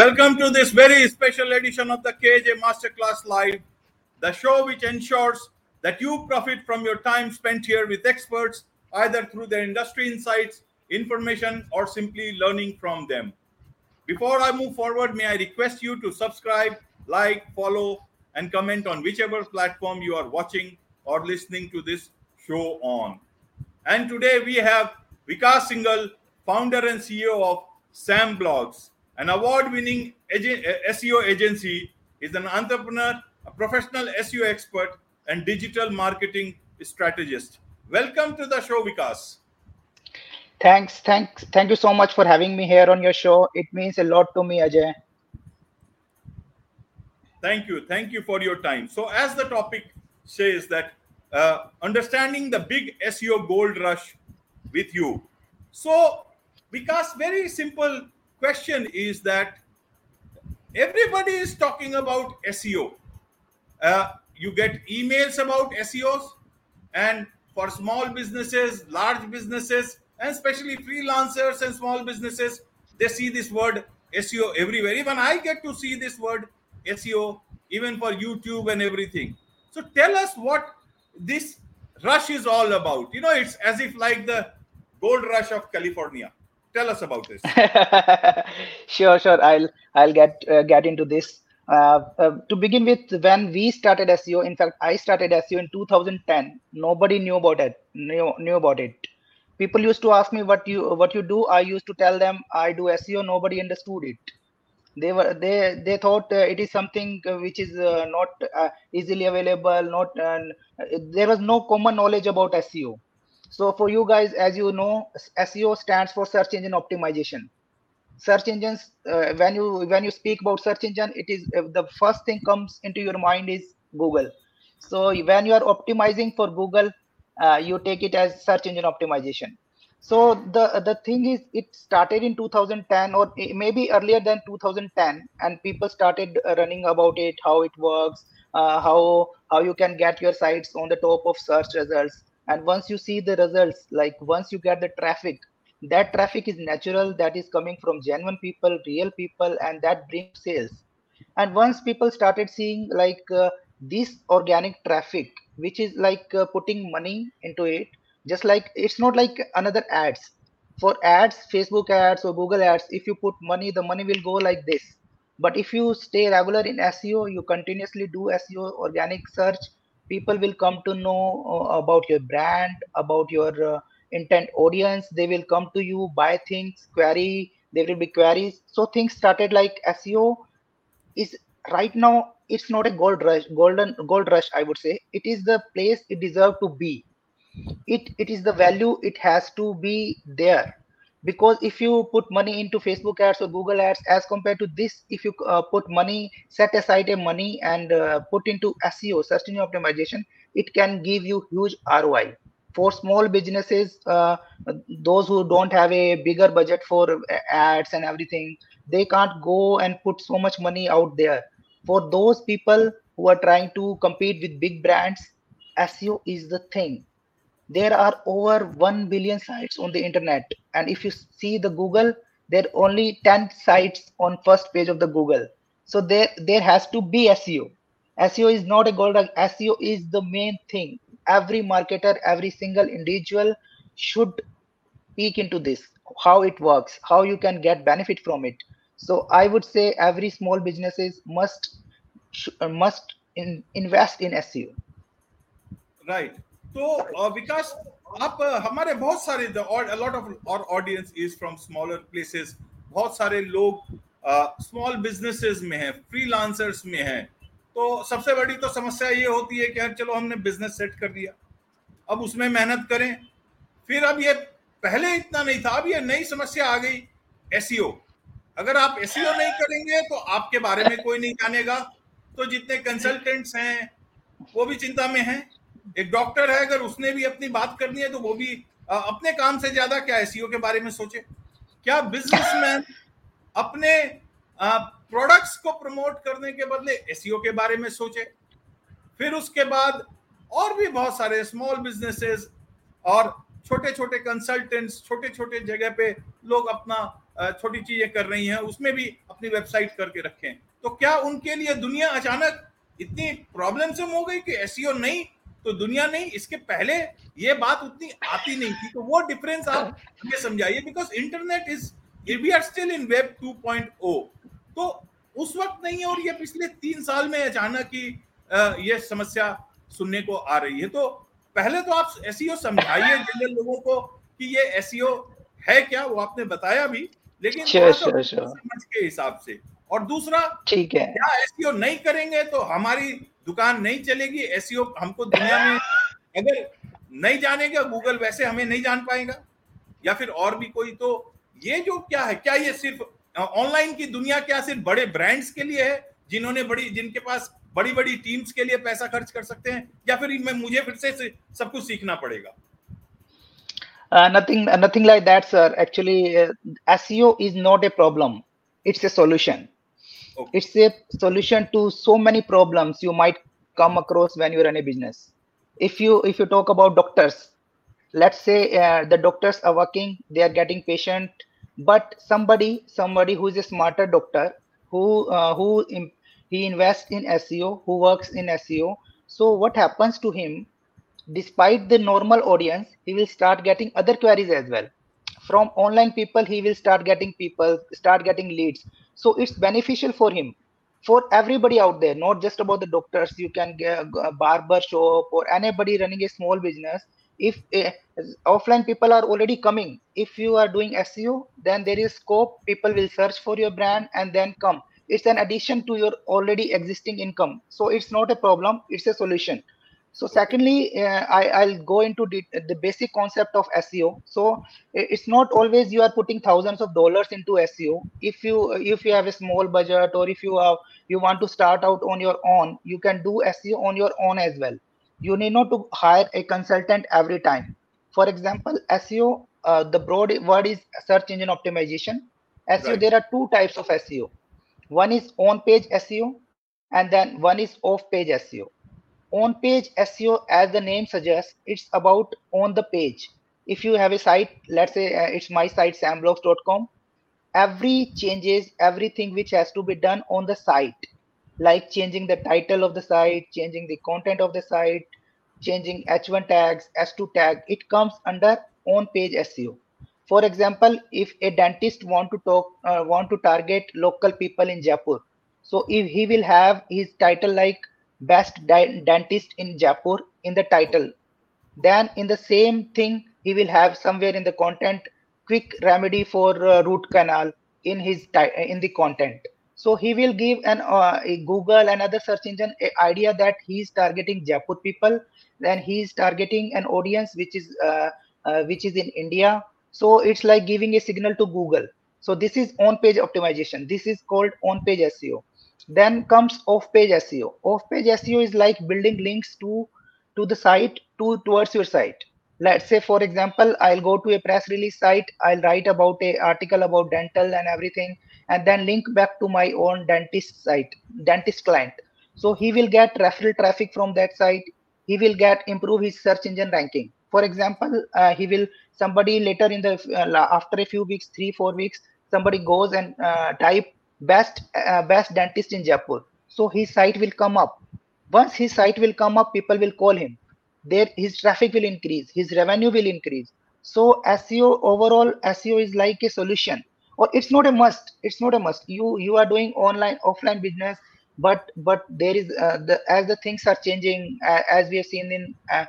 Welcome to this very special edition of the KAJ Masterclass Live, the show which ensures that you profit from your time spent here with experts, either through their industry insights, information, or simply learning from them. Before I move forward, may I request you to subscribe, like, follow, and comment on whichever platform you are watching or listening to this show on. And today we have Vikas Singal, founder and CEO of SamBlogs, an award-winning SEO agency, is an entrepreneur, a professional SEO expert, and digital marketing strategist. Welcome to the show, Vikas. Thanks, thanks, thank you so much for having me here on your show. It means a lot to me, Ajay. Thank you, thank you for your time. So, as the topic says that uh, understanding the big SEO gold rush with you. So, because very simple question is that everybody is talking about SEO. Uh, you get emails about SEOs, and for small businesses, large businesses, and especially freelancers and small businesses, they see this word SEO everywhere. Even I get to see this word SEO even for YouTube and everything. So tell us what this rush is all about. You know, it's as if like the gold rush of California. Tell us about this. sure, sure. I'll I'll get uh, get into this. Uh, uh, to begin with, when we started SEO, in fact, I started SEO in 2010. Nobody knew about it. Knew, knew about it. People used to ask me what you what you do. I used to tell them I do SEO. Nobody understood it they were they they thought uh, it is something uh, which is uh, not easily available not there was no common knowledge about seo so for you guys as you know seo stands for search engine optimization. Search engines uh, when you when you speak about search engine it is uh, the first thing comes into your mind is google. So when you are optimizing for google you take it as search engine optimization. So the the thing is it started in 2010 or maybe earlier than 2010 and people started running about it how it works uh, how how you can get your sites on the top of search results and once you see the results like once you get the traffic that traffic is natural that is coming from genuine people real people and that brings sales. And once people started seeing like uh, this organic traffic which is like uh, putting money into it just like it's not like another ads. For ads facebook ads or google ads if you put money the money will go like this. But if you stay regular in seo you continuously do seo organic search people will come to know uh, about your brand about your uh, intent audience. They will come to you buy things query there will be queries. So things started like seo is right now it's not a gold rush golden gold rush i would say. It is the place it deserves to be. It it is the value it has to be there because if you put money into facebook ads or google ads as compared to this if you uh, put money set aside a money and uh, put into seo search engine optimization it can give you huge roi for small businesses uh, those who don't have a bigger budget for ads and everything they can't go and put so much money out there. For those people who are trying to compete with big brands seo is the thing there are over 1 billion sites on the internet. And if you see the google there are only 10 sites on first page of the google. So there there has to be seo seo is not a gold seo is the main thing. Every marketer every single individual should peek into this how it works how you can get benefit from it. So i would say every small businesses must must in, invest in seo right तो विकास आप हमारे बहुत सारे lot of और audience is from smaller places बहुत सारे लोग small uh, businesses में हैं फ्रीलांसर्स में हैं. तो सबसे बड़ी तो समस्या ये होती है कि यार चलो हमने बिज़नेस सेट कर दिया। अब उसमें मेहनत करें। फिर अब ये पहले इतना नहीं था अब ये नई समस्या आ गई एसईओ अगर आप एसईओ नहीं करेंगे तो आपके बारे में कोई नहीं जानेगा। तो जितने कंसल्टेंट्स हैं वो भी चिंता में हैं। एक डॉक्टर है, अगर उसने भी अपनी बात करनी है तो वो भी अपने काम से ज़्यादा क्या एसईओ के बारे में सोचे? क्या बिजनेसमैन अपने प्रोडक्ट्स को प्रमोट करने के बदले एसईओ के बारे में सोचे? फिर उसके बाद और भी बहुत सारे स्मॉल बिजनेसेस और छोटे छोटे कंसल्टेंट्स छोटे छोटे जगह पे लोग अपना छोटी चीज़ें कर रही हैं, उसमें भी अपनी वेबसाइट करके रखें। तो क्या उनके लिए दुनिया अचानक इतनी प्रॉब्लम हो गई कि एस e नहीं तो दुनिया नहीं इसके पहले ये बात उतनी आती नहीं थी। तो वो डिफरेंस आप हमें समझाइए because internet is we are still in web 2.0 तो उस वक्त नहीं है और ये पिछले तीन साल में अचानक ही ये समस्या सुनने को आ रही है। तो पहले तो आप एस e समझाइए जनरल लोगों को कि ये एस e है क्या वो आपने बताया भी लेकिन sure, sure, sure. समझ के हिसाब से। और दूसरा ठीक है। क्या एस नहीं करेंगे तो हमारी दुकान नहीं चलेगी? एस हमको दुनिया में अगर नहीं जानेगा गूगल वैसे हमें नहीं जान पाएगा। या फिर और भी कोई तो ये जो क्या है क्या ये सिर्फ़ ऑनलाइन की दुनिया क्या सिर्फ़ बड़े ब्रांड्स के लिए है जिन्होंने बड़ी जिनके पास बड़ी बड़ी टीम्स के लिए पैसा खर्च कर सकते हैं? या फिर मैं मुझे फिर से सब कुछ सीखना पड़ेगा? Nothing like that, sir. Actually, uh, SEO is not a problem; it's a solution. Okay. It's a solution to so many problems you might come across when you run a business. If you if you talk about doctors, let's say uh, the doctors are working, they are getting patient, but somebody somebody who is a smarter doctor who uh, who he invests in SEO, who works in SEO. So what happens to him? despite the normal audience he will start getting other queries as well from online people he will start getting people start getting leads. So it's beneficial for him for everybody out there not just about the doctors. You can get a barber shop or anybody running a small business. If uh, offline people are already coming if you are doing seo then there is scope. People will search for your brand and then come. It's an addition to your already existing income. So it's not a problem. It's a solution so secondly uh, I, will go into the, the, basic concept of seo so it's not always you are putting thousands of dollars into seo if you if you have a small budget or if you have you want to start out on your own you can do seo on your own as well. You need not to hire a consultant every time. For example seo uh, the broad word is search engine optimization. Seo right. there are two types of seo one is on page seo and then one is off page seo on page SEO, as the name suggests, it's about on the page. If you have a site, let's say uh, it's my site, samblogs.com, every changes, everything which has to be done on the site, like changing the title of the site, changing the content of the site, changing H1 tags, H2 tag, it comes under on page SEO. For example, if a dentist want to talk, uh, want to target local people in Jaipur, so if he will have his title like best dentist in Jaipur in the title. Then in the same thing, he will have somewhere in the content quick remedy for uh, root canal in his in the content. So he will give an uh, Google and other search engine idea that he is targeting Jaipur people. Then he is targeting an audience which is uh, uh, which is in India. So it's like giving a signal to Google. So this is on-page optimization. This is called on-page SEO then comes off-page SEO. Off-page SEO is like building links to to the site to towards your site. Let's say, for example, I'll go to a press release site. I'll write about a article about dental and everything, and then link back to my own dentist site, dentist client. So he will get referral traffic from that site. He will get improve his search engine ranking. For example, uh, he will somebody later in the uh, after a few weeks, three four weeks, somebody goes and uh, type best uh, best dentist in jaipur. So his site will come up. Once his site will come up people will call him. There his traffic will increase his revenue will increase. So seo overall seo is like a solution. Or it's not a must. It's not a must. You you are doing online offline business but but there is uh, the as the things are changing uh, as we have seen in uh,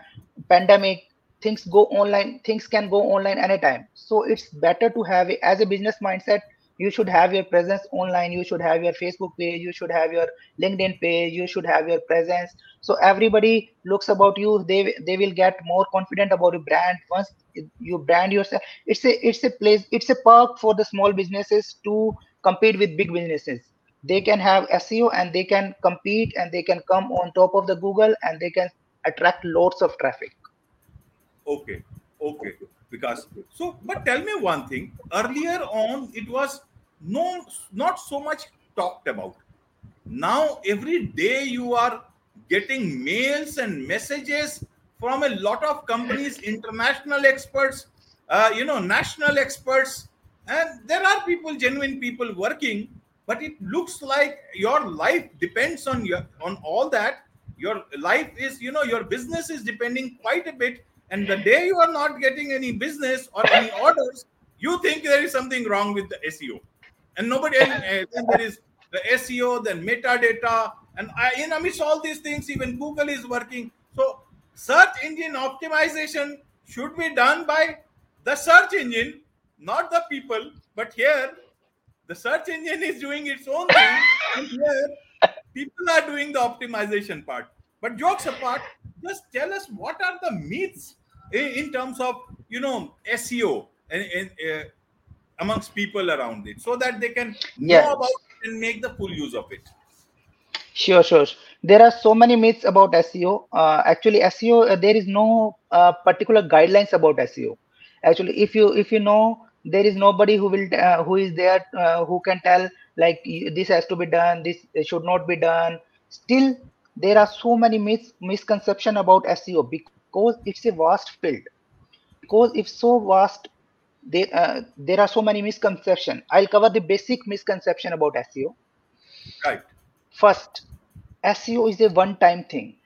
pandemic things go online things can go online anytime. So it's better to have a, as a business mindset you should have your presence online. You should have your facebook page. You should have your linkedin page. You should have your presence. So everybody looks about you. They they will get more confident about your brand once you brand yourself. It's a it's a place it's a perk for the small businesses to compete with big businesses. They can have seo and they can compete and they can come on top of the google and they can attract lots of traffic. Okay. Okay. Because so but tell me one thing. Earlier on it was no not so much talked about now every day you are getting mails and messages from a lot of companies, international experts, uh, you know, national experts, and there are people, genuine people working. But it looks like your life depends on your on all that. Your life is, you know, your business is depending quite a bit. And the day you are not getting any business or any orders, you think there is something wrong with the SEO. And nobody, and, uh, there is the SEO, then metadata, and I, in amidst all these things, even Google is working. So search engine optimization should be done by the search engine, not the people. But here, the search engine is doing its own thing, and here people are doing the optimization part. But jokes apart, just tell us what are the myths in, in terms of you know SEO and, and uh, amongst people around it, so that they can know about it and make the full use of it. Sure, sure. There are so many myths about SEO. Uh, actually, SEO uh, there is no uh, particular guidelines about SEO. Actually, if you if you know, there is nobody who will uh, who is there uh, who can tell like this has to be done, this should not be done. Still, there are so many myths misconception about SEO because it's a vast field. Because it's so vast, there uh, there are so many misconception. I'll cover the basic misconception about SEO. Right. First, SEO is a one time thing.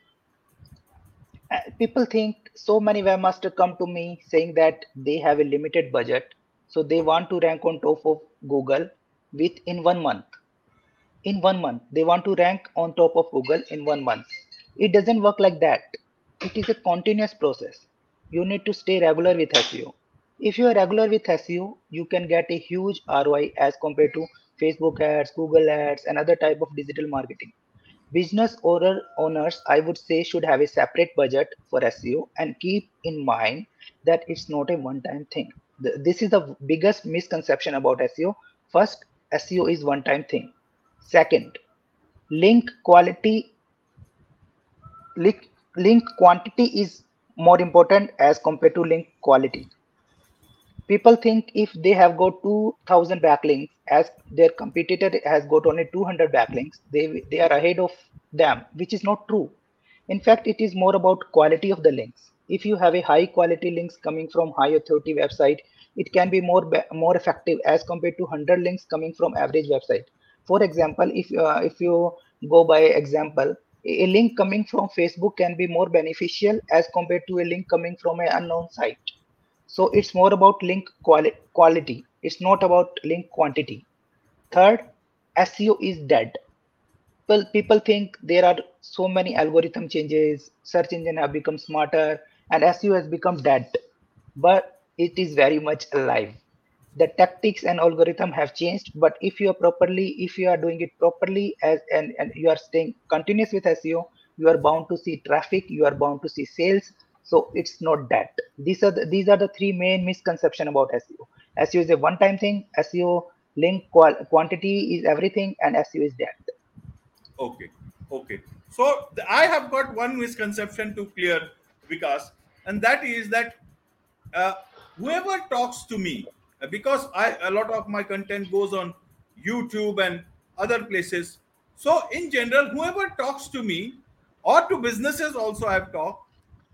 Uh, People think so many webmasters come to me saying that they have a limited budget, so they want to rank on top of Google within one month. In one month, they want to rank on top of Google in one month. It doesn't work like that. It is a continuous process. You need to stay regular with SEO. If you are regular with SEO, you can get a huge ROI as compared to Facebook ads, Google ads, and other type of digital marketing. Business owner owners, I would say, should have a separate budget for SEO and keep in mind that it's not a one-time thing. This is the biggest misconception about SEO. First, SEO is one-time thing. Second, link quality link, link quantity is more important as compared to link quality people think if they have got 2000 backlinks as their competitor has got only 200 backlinks they they are ahead of them which is not true. In fact it is more about quality of the links. If you have a high quality links coming from high authority website it can be more more effective as compared to 100 links coming from average website. For example if uh, if you go by example a a link coming from facebook can be more beneficial as compared to a link coming from an unknown site so it's more about link quali- quality. It's not about link quantity. Third seo is dead. People people think there are so many algorithm changes search engine have become smarter and seo has become dead. But it is very much alive. The tactics and algorithm have changed but if you are properly if you are doing it properly as and, and you are staying continuous with seo you are bound to see traffic you are bound to see sales so it's not that these are the, these are the three main misconception about seo seo is a one time thing seo link qual- quantity is everything and seo is dead Okay. Okay. So I have got one misconception to clear, Vikas, and that is that uh, whoever talks to me, uh, because I a lot of my content goes on YouTube and other places. So in general, whoever talks to me or to businesses also I've talked,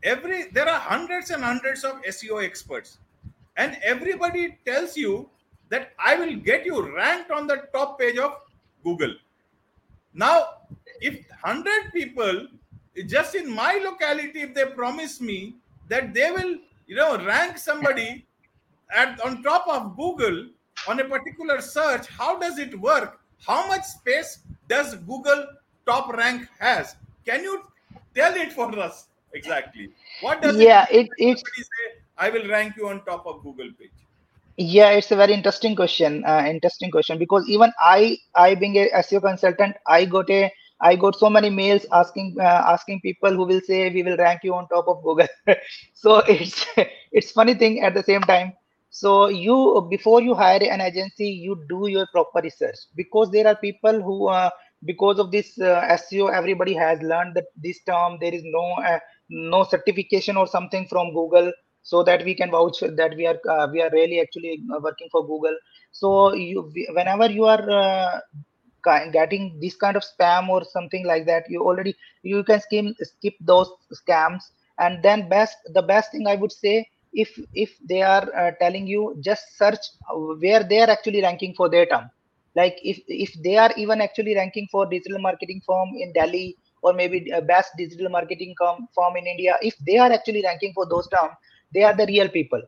every there are hundreds and hundreds of SEO experts, and everybody tells you that I will get you ranked on the top page of Google. Now, if 100 people just in my locality, if they promise me that they will, you know, rank somebody at on top of Google on a particular search, how does it work? How much space does Google top rank has? Can you tell it for us exactly? What does yeah it, it say? I will rank you on top of Google page. Yeah, it's a very interesting question. Uh, interesting question because even I, I being a SEO consultant, I got a, I got so many mails asking, uh, asking people who will say we will rank you on top of Google. so it's, it's funny thing at the same time. So you, before you hire an agency, you do your proper research because there are people who, uh, because of this uh, SEO, everybody has learned that this term there is no, uh, no certification or something from Google so that we can vouch that we are uh, we are really actually uh, working for google. So you whenever you are uh, getting this kind of spam or something like that you already you can skim skip those scams. And then best the best thing i would say if if they are uh, telling you just search where they are actually ranking for their term. Like if if they are even actually ranking for digital marketing firm in delhi or maybe best digital marketing com- firm in india if they are actually ranking for those terms they are the real people.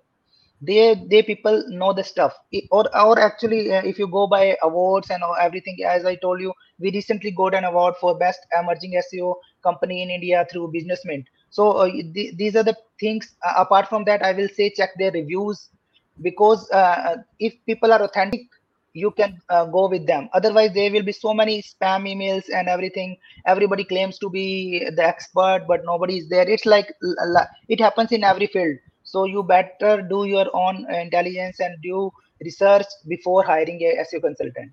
They they people know the stuff. Or or actually uh, if you go by awards and everything as i told you we recently got an award for best emerging seo company in india through businessmint. So uh, th these are the things uh, apart from that i will say check their reviews because uh, if people are authentic you can uh, go with them. Otherwise there will be so many spam emails and everything. Everybody claims to be the expert but nobody is there. It's like it happens in every field. So you better do your own intelligence and do research before hiring a seo consultant.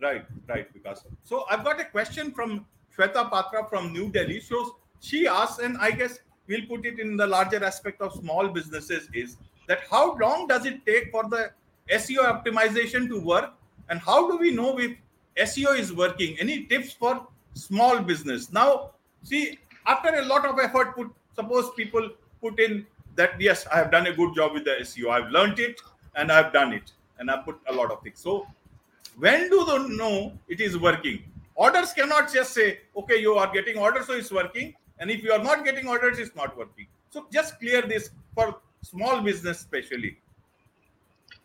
Right right because so i've got a question from shweta patra from new delhi. So she asks, and I guess we'll put it in the larger aspect of small businesses, is that how long does it take for the SEO optimization to work, and how do we know if SEO is working? Any tips for small business? Now, see, after a lot of effort, put suppose people put in that yes, I have done a good job with the SEO. I've learned it and I've done it, and I put a lot of things. So, when do they know it is working? Orders cannot just say, okay, you are getting orders, so it's working. And if you are not getting orders, it's not working. So just clear this for small business, especially.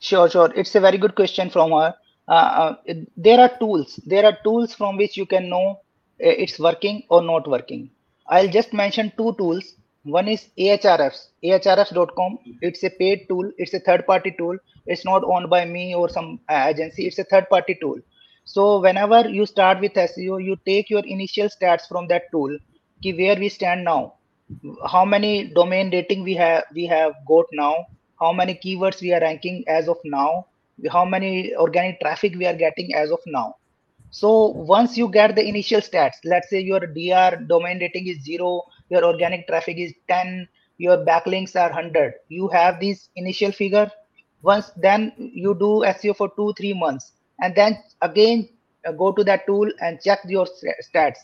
Sure, sure. It's a very good question from her. Uh, uh, there are tools. There are tools from which you can know uh, it's working or not working. I'll just mention two tools. One is Ahrefs, ahrefs.com. It's a paid tool. It's a third-party tool. It's not owned by me or some agency. It's a third-party tool. So whenever you start with SEO, you take your initial stats from that tool where we stand now how many domain rating we have we have got now how many keywords we are ranking as of now how many organic traffic we are getting as of now. So once you get the initial stats let's say your dr domain rating is 0 your organic traffic is 10 your backlinks are 100 you have this initial figure. Once then you do seo for 2 3 months and then again uh, go to that tool and check your stats.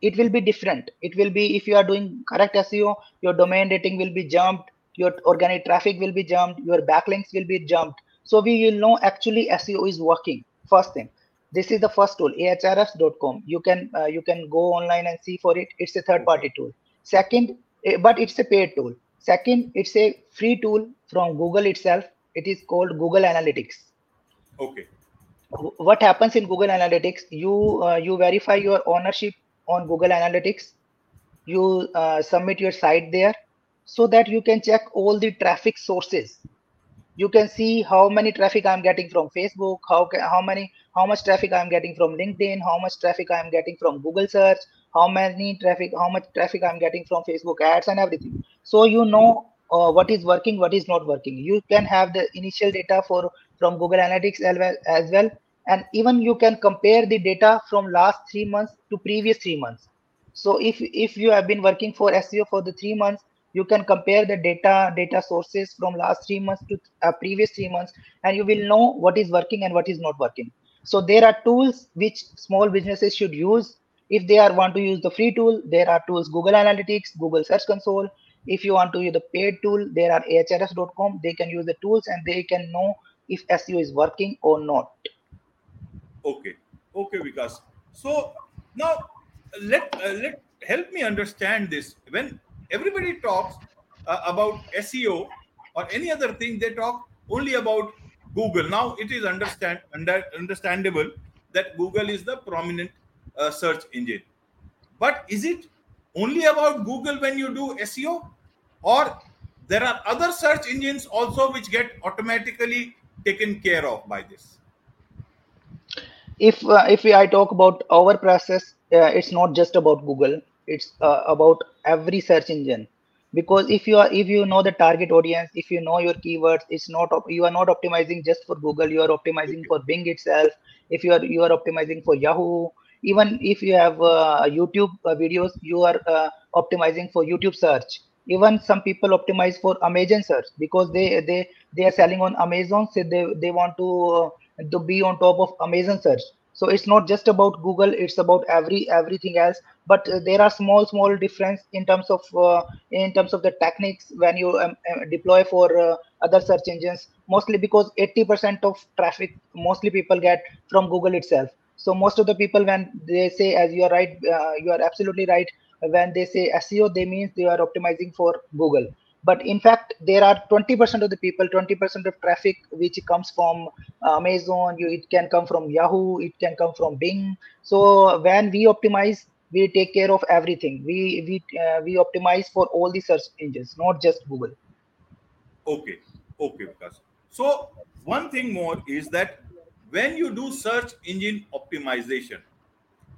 It will be different. It will be if you are doing correct seo your domain rating will be jumped your organic traffic will be jumped your backlinks will be jumped. So we will know actually seo is working. First thing. This is the first tool ahrefs.com you can uh, you can go online and see for it. It's a third party tool. Second eh, but it's a paid tool. Second it's a free tool from google itself. It is called google analytics. Okay. What happens in google analytics? You uh, you verify your ownership on Google Analytics. You uh, submit your site there so that you can check all the traffic sources. You can see how many traffic I'm getting from Facebook, how how many how much traffic I'm getting from LinkedIn, how much traffic I'm getting from Google search, how many traffic, how much traffic I'm getting from Facebook ads and everything. So you know uh, what is working, what is not working. You can have the initial data for from Google Analytics as well, as well and even you can compare the data from last three months to previous three months so if if you have been working for seo for the three months you can compare the data data sources from last three months to uh, previous three months and you will know what is working and what is not working. So there are tools which small businesses should use. If they are want to use the free tool there are tools google analytics google search console. If you want to use the paid tool there are ahrefs.com they can use the tools and they can know if seo is working or not. Okay, okay, Vikas. So now let uh, let help me understand this. When everybody talks uh, about SEO or any other thing, they talk only about Google. Now it is understand under, understandable that Google is the prominent uh, search engine, but is it only about Google when you do SEO, or there are other search engines also which get automatically taken care of by this? if uh, if I talk about our process, uh, it's not just about Google. It's uh, about every search engine. Because if you are if you know the target audience if you know your keywords it's not you are not optimizing just for google you are optimizing for bing itself. If you are you are optimizing for yahoo. Even if you have uh, youtube uh, videos you are uh, optimizing for youtube search. Even some people optimize for amazon search because they they they are selling on amazon so they they want to to be on top of amazon search so it's not just about google it's about every everything else. But uh, there are small small difference in terms of uh, in terms of the techniques when you um, uh, deploy for uh, other search engines mostly because 80% of traffic mostly people get from google itself. So most of the people when they say as you are right uh, you are absolutely right when they say seo they means they are optimizing for google but in fact there are 20% of the people 20% of traffic which comes from amazon. You, it can come from yahoo it can come from bing. So when we optimize we take care of everything. We we uh, we optimize for all the search engines not just google. Okay. Okay because so one thing more is that when you do search engine optimization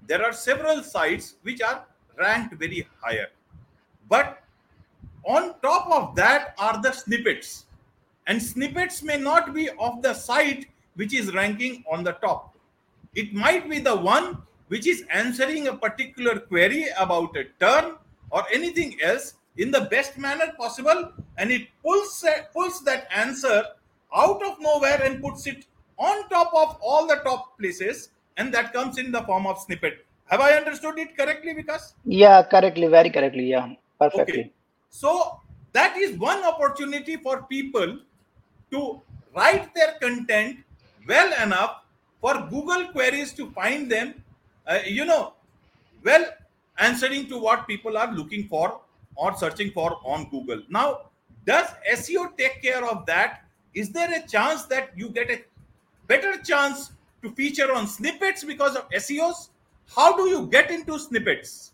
there are several sites which are ranked very higher. But on top of that are the snippets. And snippets may not be of the site which is ranking on the top. It might be the one which is answering a particular query about a term or anything else in the best manner possible and it pulls uh, pulls that answer out of nowhere and puts it on top of all the top places and that comes in the form of snippet. Have i understood it correctly because yeah correctly very correctly yeah perfectly. Okay. So that is one opportunity for people to write their content well enough for Google queries to find them, uh, you know, well answering to what people are looking for or searching for on Google. Now, does SEO take care of that? Is there a chance that you get a better chance to feature on snippets because of SEOs? How do you get into snippets?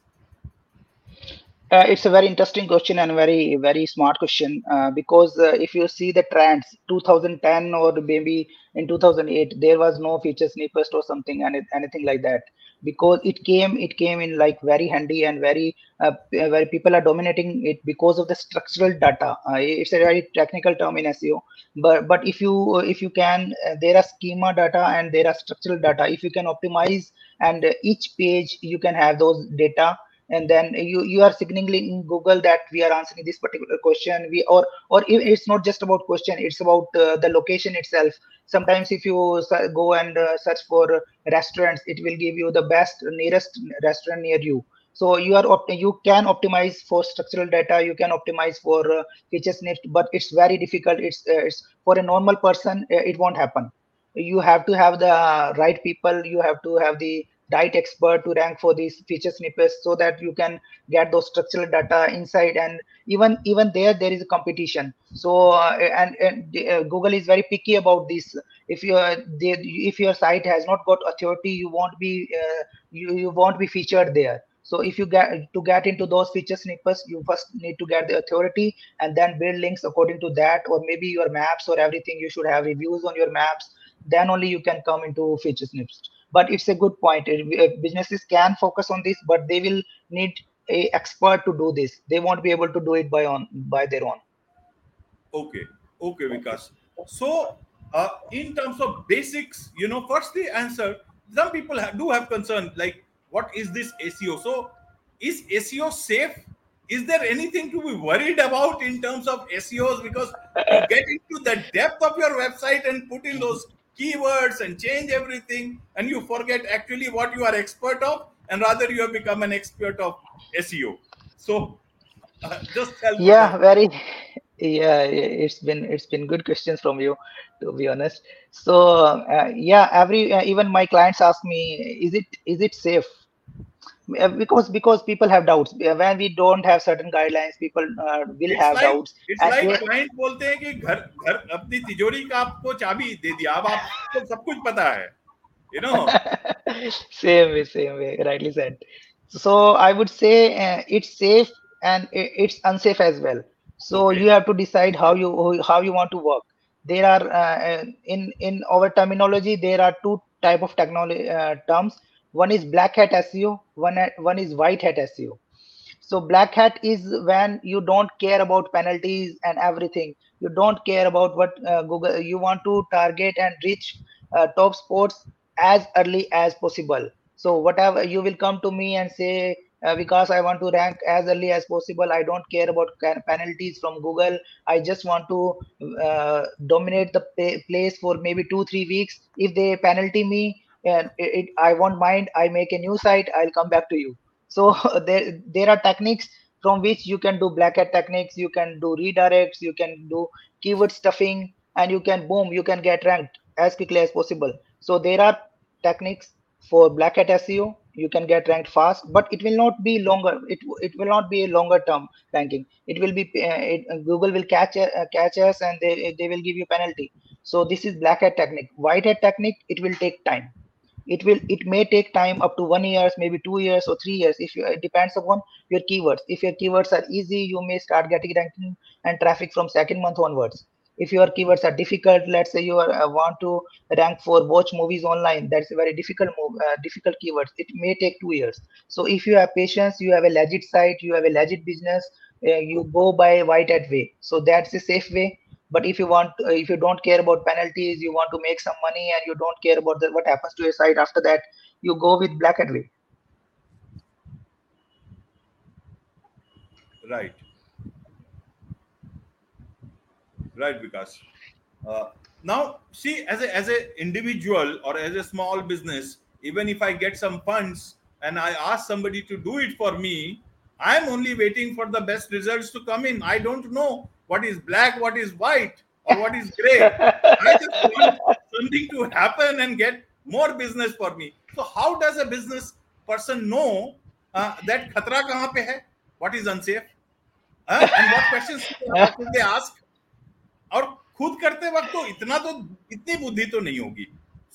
Uh, it's a very interesting question and very very smart question uh, because uh, if you see the trends 2010 or maybe in 2008 there was no feature snippets or something and anything like that. Because it came it came in like very handy and very uh, where people are dominating it because of the structural data. Uh, it's a very technical term in seo but but if you if you can uh, there are schema data and there are structural data. If you can optimize and each page you can have those data and then you you are signaling in google that we are answering this particular question. We or or it's not just about question it's about uh, the location itself. Sometimes if you go and uh, search for restaurants it will give you the best nearest restaurant near you. So you are you can optimize for structural data you can optimize for uh, feature snippet but it's very difficult. It's, uh, it's for a normal person uh, it won't happen. You have to have the right people you have to have the right expert to rank for these feature snippets so that you can get those structural data inside and even even there there is a competition. So uh, and, and uh, google is very picky about this. If your if your site has not got authority you won't be uh, you, you won't be featured there. So if you get to get into those feature snippets you first need to get the authority and then build links according to that or maybe your maps or everything. You should have reviews on your maps. Then only you can come into feature snippets but it's a good point. Businesses can focus on this but they will need a expert to do this. They won't be able to do it by on by their own. Okay. Okay vikas. So uh, in terms of basics you know first the answer some people have, do have concern like what is this seo so is seo safe? Is there anything to be worried about in terms of seos because you get into the depth of your website and put in those keywords and change everything and you forget actually what you are expert of and rather you have become an expert of seo so uh, just yeah very yeah it's been it's been good questions from you to be honest. So uh, yeah every uh, even my clients ask me is it is it safe because because people have doubts when we don't have certain guidelines people uh, will it's have like, doubts it's like they, client बोलते हैं कि घर घर अपनी तिजोरी का आपको चाबी दे दिया अब आपको सब कुछ पता है you know same way same way rightly said so i would say uh, it's safe and it's unsafe as well so okay. you have to decide how you how you want to work there are uh, in in our terminology there are two type of technology uh, terms one is black hat seo one one is white hat seo so black hat is when you don't care about penalties and everything. You don't care about what uh, google you want to target and reach uh, top sports as early as possible. So whatever you will come to me and say uh, because i want to rank as early as possible. I don't care about penalties from google. I just want to uh, dominate the place for maybe two three weeks. If they penalty me and it, it, i won't mind. I make a new site. I'll come back to you. So there there are techniques from which you can do black hat techniques. You can do redirects. You can do keyword stuffing. And you can boom you can get ranked as quickly as possible. So there are techniques for black hat seo you can get ranked fast but it will not be longer. It, it will not be a longer term ranking. It will be uh, it, google will catch uh, catch us and they, they will give you penalty. So this is black hat technique. White hat technique it will take time it will it may take time up to one years maybe two years or three years. If you it depends upon your keywords. If your keywords are easy you may start getting ranking and traffic from second month onwards. If your keywords are difficult let's say you are, uh, want to rank for watch movies online that's a very difficult move uh, difficult keywords. It may take two years. So if you have patience you have a legit site you have a legit business uh, you go by white hat way. So that's a safe way but if you want uh, if you don't care about penalties you want to make some money and you don't care about the, what happens to your site after that you go with black and way right. Right because uh, now see as a as a individual or as a small business even if i get some funds and i ask somebody to do it for me i'm only waiting for the best results to come in. I don't know what is black, what is white, or what is gray. I just want something to happen and get more business for me. So how does a business person know uh, that khatra kahan pe hai? What is unsafe? Uh, and what questions should they ask? और खुद करते वक्त तो इतना तो इतनी बुद्धि तो नहीं होगी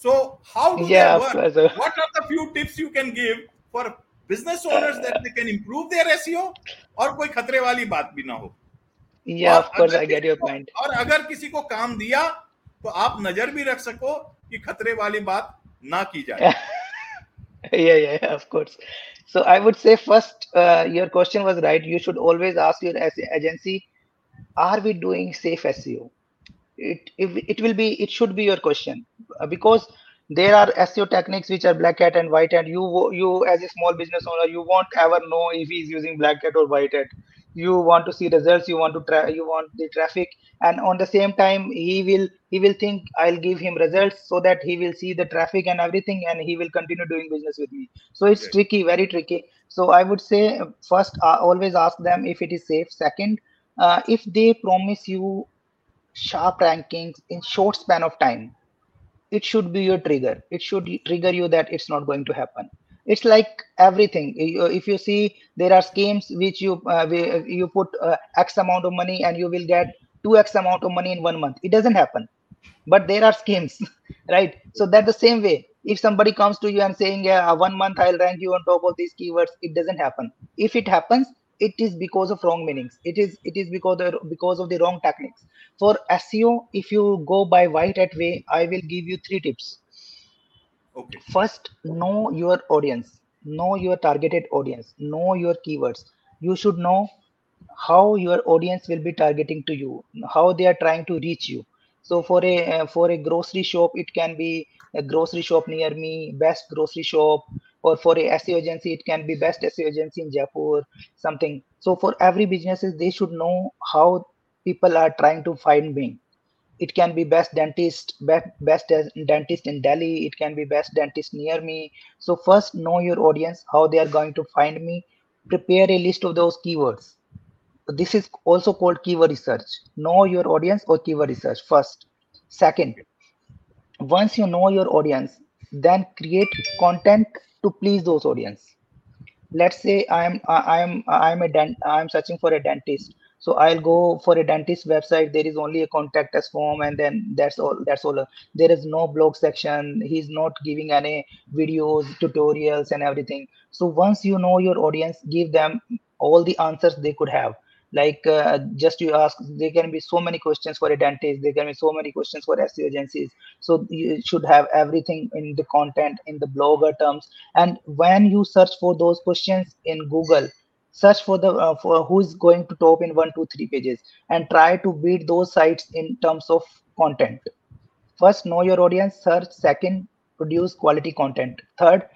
so how do yeah, they work what are the few tips you can give for business owners that they can improve their SEO और कोई खतरे वाली बात भी ना हो yeah of course i get your point और अगर किसी को काम दिया तो आप नजर भी रख सको कि खतरे वाली बात ना की जाए yeah yeah of course so i would say first uh, your question was right you should always ask your agency are we doing safe seo it if it will be it should be your question uh, because there are SEO techniques which are black hat and white hat. You you as a small business owner, you won't ever know if he's using black hat or white hat you want to see results you want to try you want the traffic. And on the same time he will he will think i'll give him results so that he will see the traffic and everything and he will continue doing business with me. So it's okay. tricky very tricky. So i would say first uh, always ask them if it is safe. Second uh, if they promise you sharp rankings in short span of time it should be your trigger. It should trigger you that it's not going to happen it's like everything. If you see there are schemes which you uh, you put uh, x amount of money and you will get 2x amount of money in one month. It doesn't happen. But there are schemes right? So that the same way. If somebody comes to you and saying yeah one month i'll rank you on top of these keywords it doesn't happen. If it happens it is because of wrong meanings. It is it is because of, because of the wrong techniques for seo if you go by white hat way i will give you three tips okay. First know your audience. Know your targeted audience. Know your keywords. You should know how your audience will be targeting to you how they are trying to reach you. So for a uh, for a grocery shop it can be a grocery shop near me best grocery shop or for a SEO agency it can be best SEO agency in Jaipur something. So for every businesses they should know how people are trying to find me it can be best dentist best, best dentist in delhi. It can be best dentist near me. So first know your audience how they are going to find me. Prepare a list of those keywords. This is also called keyword research. Know your audience or keyword research first. Second once you know your audience then create content to please those audience. Let's say i'm i'm i'm a dent i'm searching for a dentist so i'll go for a dentist website. There is only a contact us form and then that's all that's all. There is no blog section. He's not giving any videos tutorials and everything. So once you know your audience give them all the answers they could have. Like uh, just you ask there can be so many questions for a dentist. There can be so many questions for SEO agencies. So you should have everything in the content in the blogger terms. And when you search for those questions in google search for the uh, for who is going to top in one two three pages and try to beat those sites in terms of content first know your audience search second produce quality content third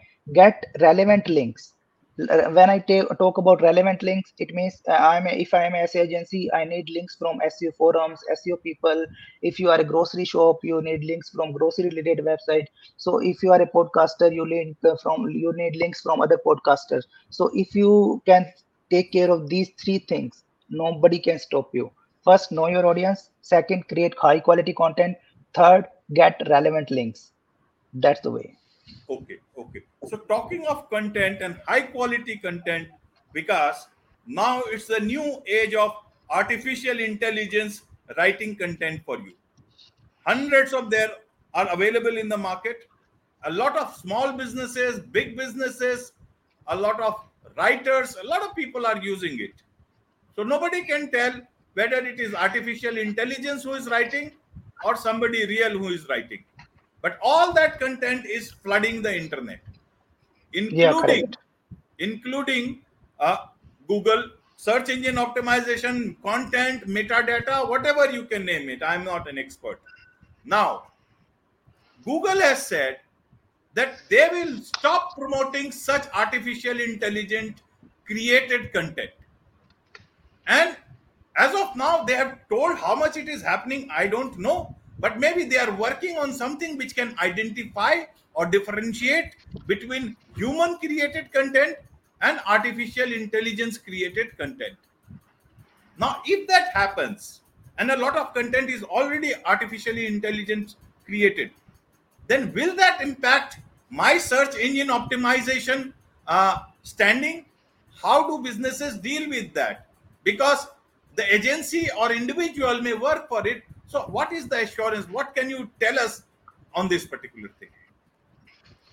get relevant links when I talk about relevant links, it means uh, I'm a, if I'm a SEO agency, I need links from SEO forums, SEO people. If you are a grocery shop, you need links from grocery related website. So if you are a podcaster, you need uh, from you need links from other podcasters. So if you can take care of these three things, nobody can stop you. First, know your audience. Second, create high quality content. Third, get relevant links. That's the way. Okay, okay. So talking of content and high quality content, because now it's the new age of artificial intelligence writing content for you. Hundreds of there are available in the market. A lot of small businesses, big businesses, a lot of writers, a lot of people are using it. So nobody can tell whether it is artificial intelligence who is writing or somebody real who is writing. But all that content is flooding the internet, including yeah, including uh, Google search engine optimization, content, metadata, whatever you can name it. I'm not an expert. Now, Google has said that they will stop promoting such artificial intelligent created content. And as of now, they have told how much it is happening. I don't know but maybe they are working on something which can identify or differentiate between human created content and artificial intelligence created content now if that happens and a lot of content is already artificially intelligence created then will that impact my search engine optimization uh, standing how do businesses deal with that because the agency or individual may work for it so, what is the assurance? What can you tell us on this particular thing?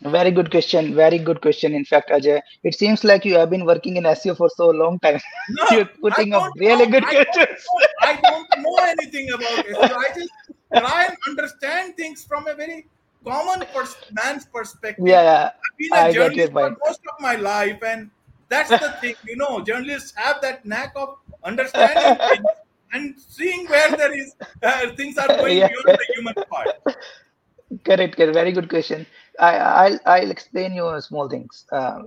Very good question. Very good question. In fact, Ajay, it seems like you have been working in SEO for so long time. No, You're putting up really know, good I questions. Don't I don't know anything about SEO. I just try and understand things from a very common pers- man's perspective. Yeah, yeah. I've been a I journalist for most of my life, and that's the thing. You know, journalists have that knack of understanding things and seeing where there is uh, things are going yeah. beyond the human part. Correct, correct. Very good question. I, will I'll explain you small things. Uh,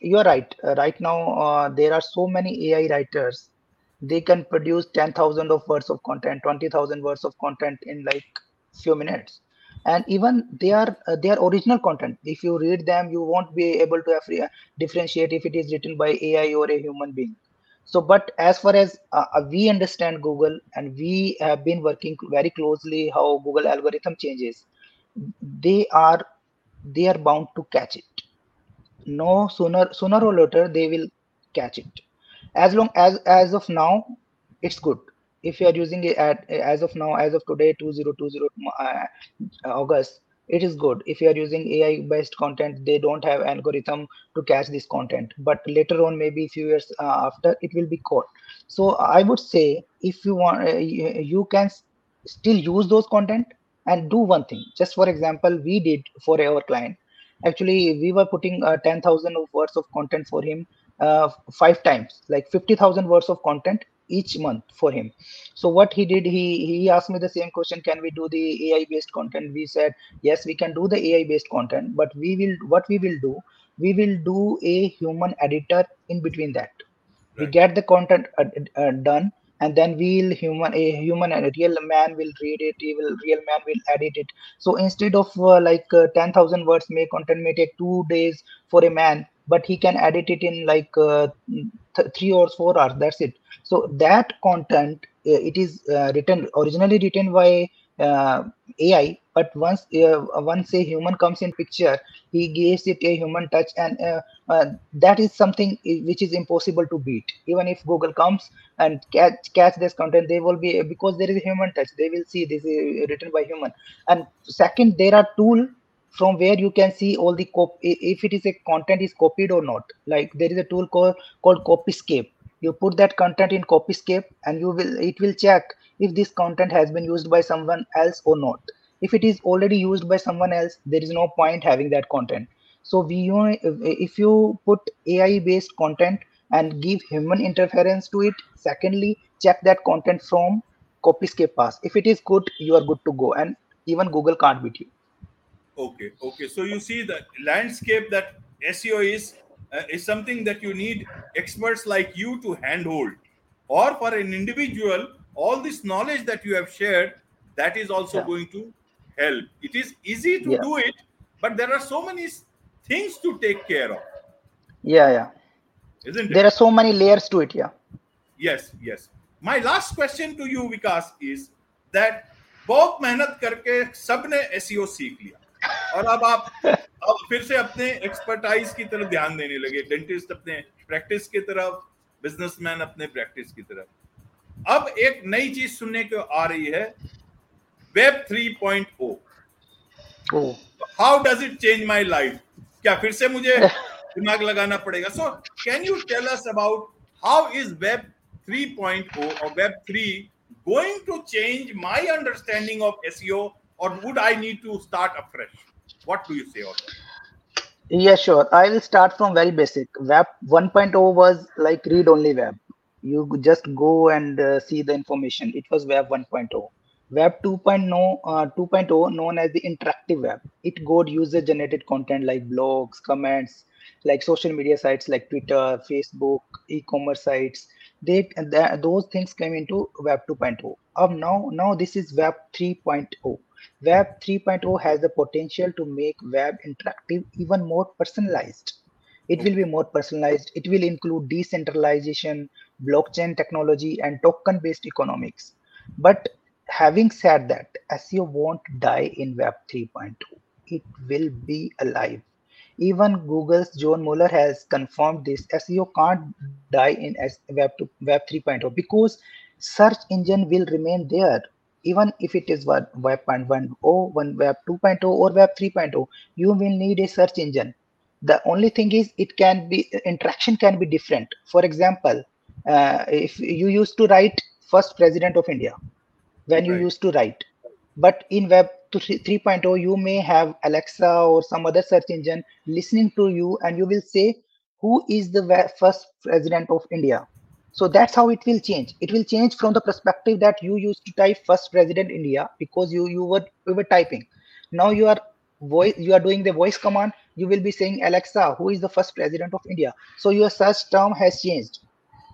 you're right. Uh, right now, uh, there are so many AI writers. They can produce ten thousand of words of content, twenty thousand words of content in like few minutes, and even they are uh, their original content. If you read them, you won't be able to differentiate if it is written by AI or a human being. So but as far as uh, uh, we understand google and we have been working very closely how google algorithm changes they are they are bound to catch it. No sooner sooner or later they will catch it. As long as as of now it's good if you are using it at as of now as of today 2020 uh, august it is good. If you are using ai based content they don't have algorithm to catch this content. But later on maybe a few years uh, after it will be caught. So i would say if you want uh, you can still use those content and do one thing. Just for example we did for our client. Actually we were putting uh, 10000 words of content for him uh, five times like 50000 words of content each month for him. So what he did he he asked me the same question can we do the ai based content? We said yes we can do the ai based content but we will what we will do we will do a human editor in between that. Right. we get the content uh, uh, done and then we'll human a human a real man will read it he will real man will edit it. So instead of uh, like uh, 10000 words may content may take 2 days for a man but he can edit it in like uh, th- 3 or 4 hours that's it so that content uh, it is uh, written originally written by uh, ai but once once a human comes in picture he gives it a human touch and that is something which is impossible to beat. Even if google comes and catch catch this content they will be because there is a human touch they will see this is written by human. And second there are tool from where you can see all the cop if it is a content is copied or not. Like there is a tool called called copyscape you put that content in copyscape and you will it will check if this content has been used by someone else or not. If it is already used by someone else there is no point having that content. So we if you put ai based content and give human interference to it secondly check that content from copyscape pass. If it is good you are good to go and even google can't beat you. Okay okay. So you see the landscape that seo is uh, is something that you need experts like you to handhold or for an individual all this knowledge that you have shared that is also Yeah. going to help it is easy to Yeah. do it but there are so many s- things to take care of Yeah, yeah. isn't it There are so many layers to it. Yeah. yes yes my last question to you vikas is that बहुत मेहनत करके सबने SEO सीख लिया और अब आप अब फिर से अपने एक्सपर्टाइज की तरफ़ ध्यान देने लगे। डेंटिस्ट अपने प्रैक्टिस की तरफ़ बिजनेसमैन अपने प्रैक्टिस की तरफ़। अब एक नई चीज़ सुनने को आ रही है web 3.0 Oh. How does it change my life क्या फिर से मुझे दिमाग लगाना पड़ेगा? So can you tell us about how is web 3.0 और web 3 going to change my understanding of or would I need to start afresh? What do you say on? Yeah, sure. I will start from very basic. Web 1.0 was like read only web. You just go and uh, see the information. It was web 1.0. Web 2.0, uh, 2.0, known as the interactive web, it got user generated content like blogs, comments, like social media sites like Twitter, Facebook, e commerce sites. They, those things came into Web 2.0. Of now, now this is Web 3.0 Web 3.0 has the potential to make web interactive even more personalized. It will be more personalized. It will include decentralization, blockchain technology, and token based economics. But having said that, SEO won't die in Web 3.0. It will be alive. Even Google's John Mueller has confirmed this. SEO can't die in Web, 2, Web 3.0 because search engine will remain there even if it is web web 1.1 one web 2.0 or web 3.0 you will need a search engine. The only thing is it can be interaction can be different. For example uh, if you used to write first president of india when you Right. used to write but in web 3.0 you may have alexa or some other search engine listening to you and you will say who is the first president of india so that's how it will change. It will change from the perspective that you used to type first president india because you you were you were typing. Now you are voice you are doing the voice command. You will be saying alexa who is the first president of india? So your search term has changed.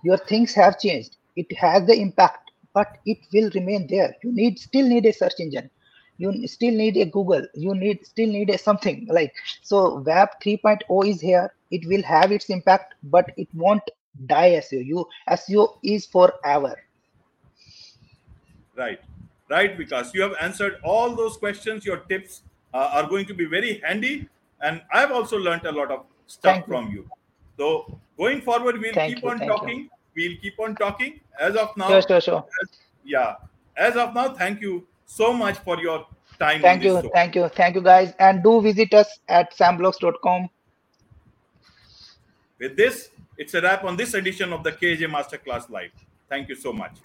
Your things have changed. It has the impact but it will remain there. You need still need a search engine. You still need a google. You need still need a something like so web 3.0 is here. It will have its impact but it won't die seo you seo is forever Right, right, because you have answered all those questions. Your tips uh, are going to be very handy, and I've also learned a lot of stuff Thank from you. So going forward, we'll Thank keep you, on thank you. talking. We'll keep on talking. As of now, sure sure sure as- yeah. As of now, thank you so much for your time. thank you show. thank you thank you guys and do visit us at samblogs.com With this, it's a wrap on this edition of the KAJ Masterclass Live. Thank you so much.